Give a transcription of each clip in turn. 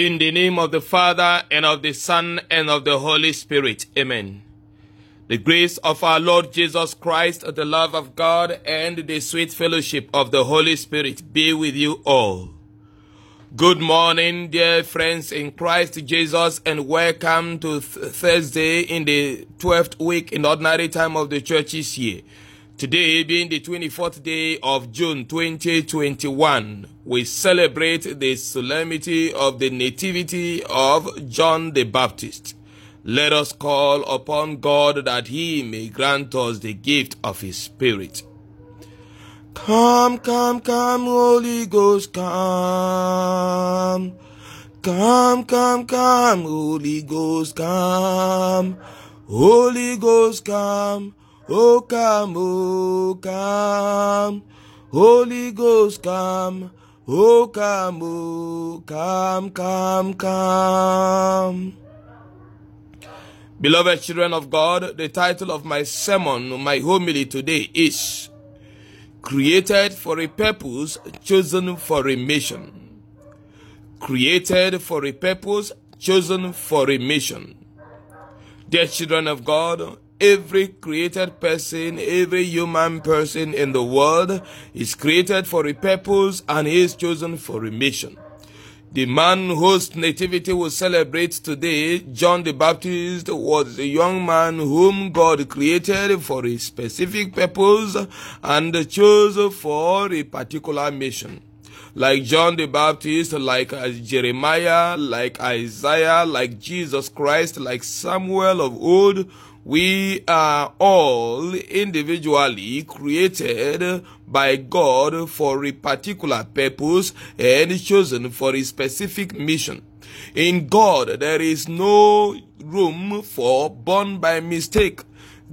In the name of the Father, and of the Son, and of the Holy Spirit. Amen. The grace of our Lord Jesus Christ, the love of God, and the sweet fellowship of the Holy Spirit be with you all. Good morning, dear friends in Christ Jesus, and welcome to th- Thursday in the 12th week in ordinary time of the church's year. Today being the 24th day of June 2021, we celebrate the solemnity of the nativity of John the Baptist. Let us call upon God that he may grant us the gift of his spirit. Come, come, come, Holy Ghost, come. Come, come, come, Holy Ghost, come. Holy Ghost, come. Oh, come, oh, come. Holy Ghost, come. Oh, come, oh, come, come, come. Beloved children of God, the title of my sermon, my homily today is Created for a Purpose, Chosen for a Mission. Created for a purpose, chosen for a mission. Dear children of God, every created person, every human person in the world is created for a purpose and is chosen for a mission. The man whose nativity we celebrate today, John the Baptist, was a young man whom God created for a specific purpose and chose for a particular mission like John the Baptist, like Jeremiah, like Isaiah, like Jesus Christ, like Samuel of old, we are all individually created by God for a particular purpose and chosen for a specific mission. In God, there is no room for born by mistake.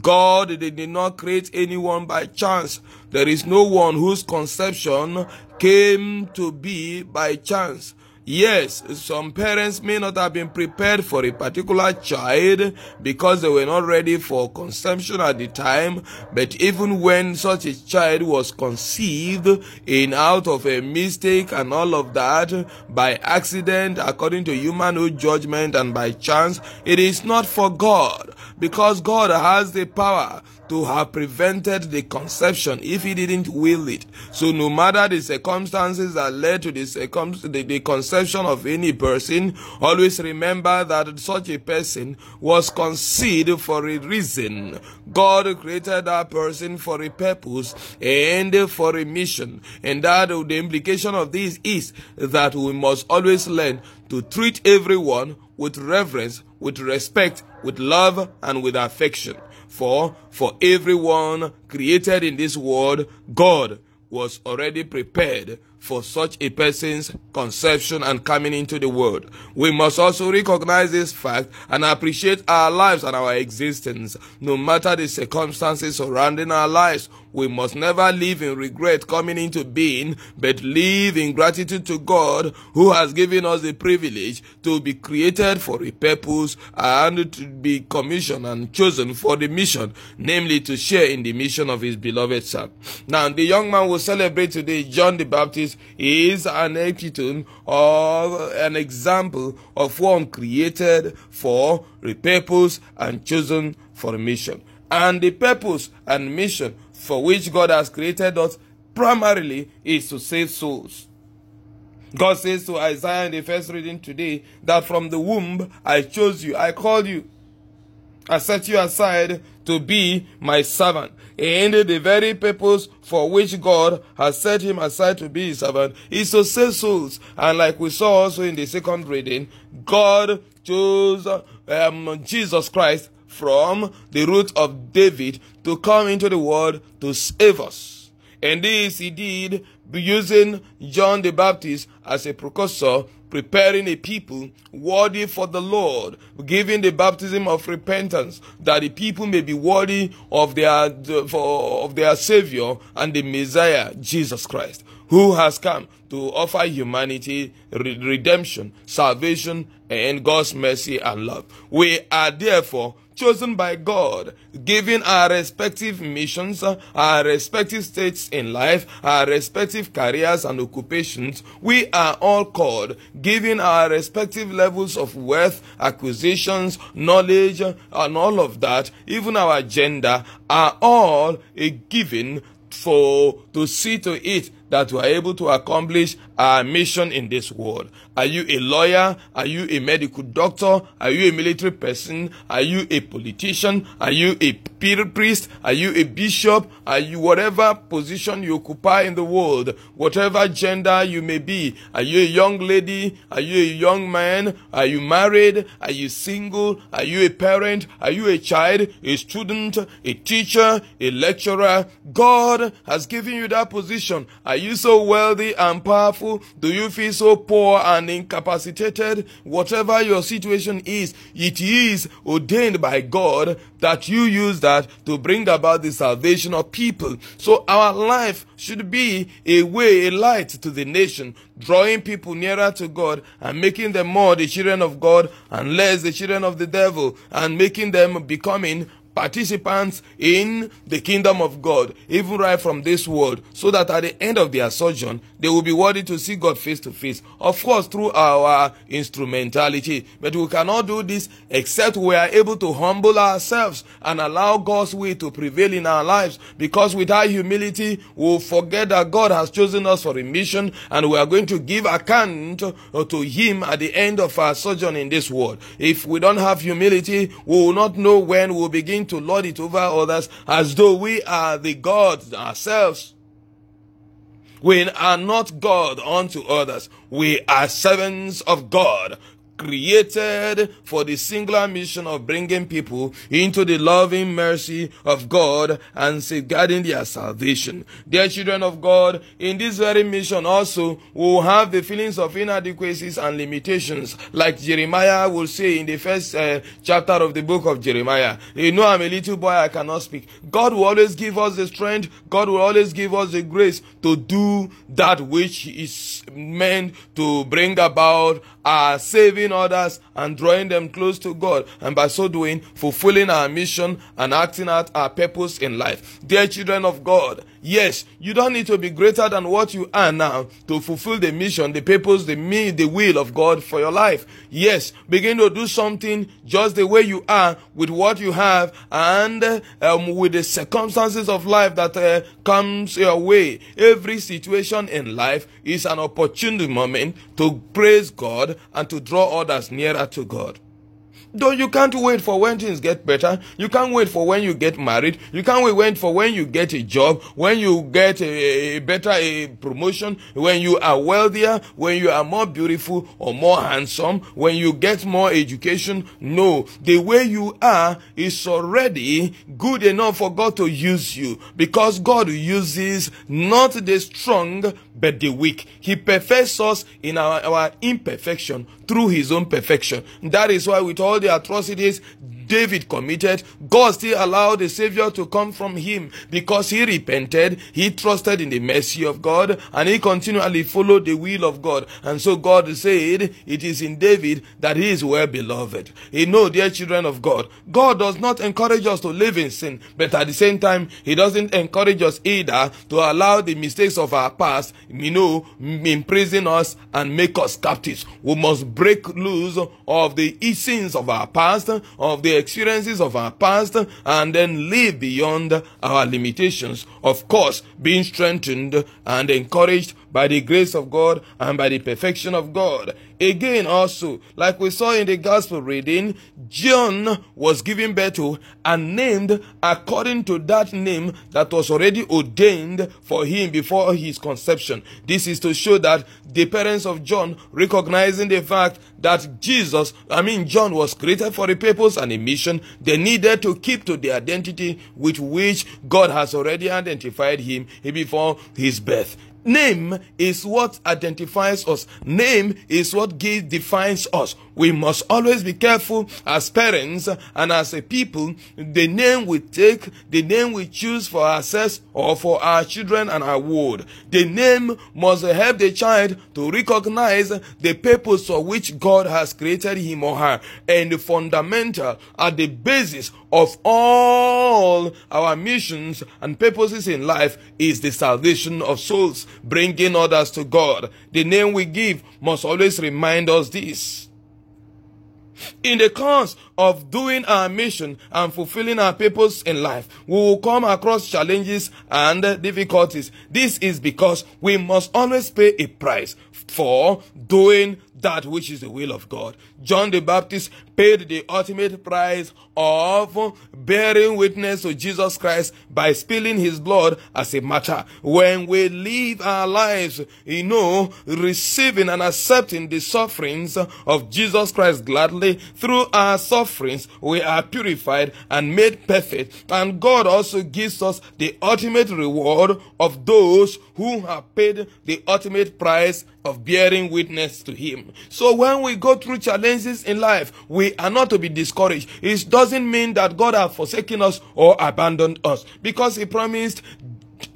God did not create anyone by chance. There is no one whose conception came to be by chance. Yes, some parents may not have been prepared for a particular child because they were not ready for conception at the time, but even when such a child was conceived in out of a mistake and all of that by accident according to human judgment and by chance, it is not for God because God has the power to have prevented the conception if he didn't will it. So no matter the circumstances that led to the, circum- the, the conception of any person, always remember that such a person was conceived for a reason. God created that person for a purpose and for a mission. And that the implication of this is that we must always learn to treat everyone with reverence, with respect, with love, and with affection. For, for everyone created in this world, God was already prepared for such a person's conception and coming into the world. We must also recognize this fact and appreciate our lives and our existence. No matter the circumstances surrounding our lives, we must never live in regret coming into being, but live in gratitude to God who has given us the privilege to be created for a purpose and to be commissioned and chosen for the mission, namely to share in the mission of his beloved son. Now, the young man will celebrate today, John the Baptist, is an epitome of an example of one created for a purpose and chosen for a mission. And the purpose and mission for which God has created us primarily is to save souls. God says to Isaiah in the first reading today that from the womb I chose you, I called you, I set you aside to be my servant. And the very purpose for which God has set him aside to be his servant is to save souls. And like we saw also in the second reading, God chose um, Jesus Christ from the root of David to come into the world to save us. And this he did using John the Baptist as a precursor preparing a people worthy for the Lord, giving the baptism of repentance, that the people may be worthy of their of their Savior and the Messiah, Jesus Christ, who has come to offer humanity redemption, salvation, and God's mercy and love. We are therefore chosen by God, given our respective missions, our respective states in life, our respective careers and occupations, we are all called, given our respective levels of wealth, acquisitions, knowledge, and all of that, even our gender, are all a given for to see to it that we are able to accomplish our mission in this world. Are you a lawyer? Are you a medical doctor? Are you a military person? Are you a politician? Are you a priest? Are you a bishop? Are you whatever position you occupy in the world, whatever gender you may be? Are you a young lady? Are you a young man? Are you married? Are you single? Are you a parent? Are you a child, a student, a teacher, a lecturer? God has given you that position. Are you so wealthy and powerful? Do you feel so poor and incapacitated? Whatever your situation is, it is ordained by God that you use that to bring about the salvation of people. So our life should be a way, a light to the nation, drawing people nearer to God and making them more the children of God and less the children of the devil and making them becoming participants in the kingdom of God, even right from this world, so that at the end of their sojourn, they will be worthy to see God face to face. Of course, through our instrumentality. But we cannot do this except we are able to humble ourselves and allow God's will to prevail in our lives. Because without humility, we'll forget that God has chosen us for a mission and we are going to give account to Him at the end of our sojourn in this world. If we don't have humility, we will not know when we'll begin to lord it over others as though we are the gods ourselves. We are not God unto others. We are servants of God created for the singular mission of bringing people into the loving mercy of God and safeguarding their salvation. Dear children of God, in this very mission also, we will have the feelings of inadequacies and limitations, like Jeremiah will say in the first uh, chapter of the book of Jeremiah. You know, I'm a little boy, I cannot speak. God will always give us the strength, God will always give us the grace to do that which is meant to bring about our saving others and drawing them close to God, and by so doing, fulfilling our mission and acting out our purpose in life. Dear children of God, yes, you don't need to be greater than what you are now to fulfill the mission, the purpose, the me, the will of God for your life. Yes, begin to do something just the way you are with what you have and um, with the circumstances of life that uh, comes your way. Every situation in life is an opportunity moment to praise God and to draw others nearer to God. Though you can't wait for when things get better. You can't wait for when you get married. You can't wait for when you get a job, when you get a, a better a promotion, when you are wealthier, when you are more beautiful or more handsome, when you get more education. No, the way you are is already good enough for God to use you because God uses not the strong but the weak. He perfects us in our, our imperfection through his own perfection. That is why with all the atrocities David committed, God still allowed the Savior to come from him because he repented, he trusted in the mercy of God, and he continually followed the will of God. And so God said, It is in David that he is well beloved. You know, dear children of God, God does not encourage us to live in sin, but at the same time, he doesn't encourage us either to allow the mistakes of our past, you know, imprison us and make us captives. We must break loose of the sins of our past, of the experiences of our past and then live beyond our limitations. Of course, being strengthened and encouraged by the grace of God and by the perfection of God. Again, also, like we saw in the gospel reading, John was given birth to and named according to that name that was already ordained for him before his conception. This is to show that the parents of John, recognizing the fact that Jesus, I mean, John was created for a purpose and a mission, they needed to keep to the identity with which God has already identified him before his birth. Name is what identifies us. Name is what gives, defines us. We must always be careful as parents and as a people, the name we take, the name we choose for ourselves or for our children and our world. The name must help the child to recognize the purpose for which God has created him or her and the fundamental at the basis of all our missions and purposes in life is the salvation of souls, bringing others to God. The name we give must always remind us this. In the course of doing our mission and fulfilling our purpose in life, we will come across challenges and difficulties. This is because we must always pay a price for doing that which is the will of God. John the Baptist paid the ultimate price of bearing witness to Jesus Christ by spilling his blood as a martyr. When we live our lives, you know, receiving and accepting the sufferings of Jesus Christ gladly through our sufferings, we are purified and made perfect. And God also gives us the ultimate reward of those who have paid the ultimate price of bearing witness to him. So when we go through challenges in life, we are not to be discouraged. It doesn't mean that God has forsaken us or abandoned us because he promised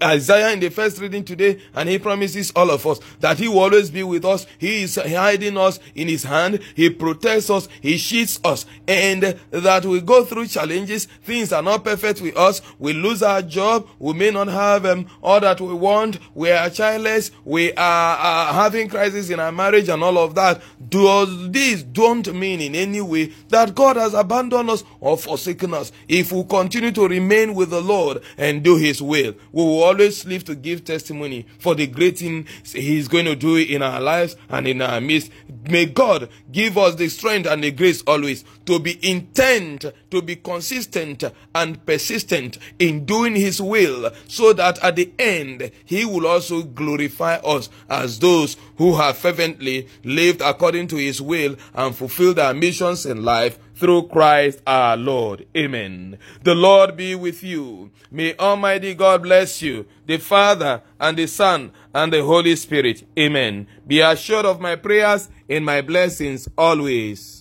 Isaiah in the first reading today, and he promises all of us that he will always be with us. He is hiding us in his hand. He protects us. He shields us. And that we go through challenges. Things are not perfect with us. We lose our job. We may not have um, all that we want. We are childless. We are, having crisis in our marriage and all of that. Do these don't mean in any way that God has abandoned us or forsaken us. If we continue to remain with the Lord and do his will, we will always live to give testimony for the great thing He's going to do in our lives and in our midst. May God give us the strength and the grace always to be intent, to be consistent and persistent in doing His will so that at the end He will also glorify us as those who have fervently lived according to His will and fulfilled our missions in life through Christ our Lord. Amen. The Lord be with you. May Almighty God bless you, the Father and the Son and the Holy Spirit. Amen. Be assured of my prayers and my blessings always.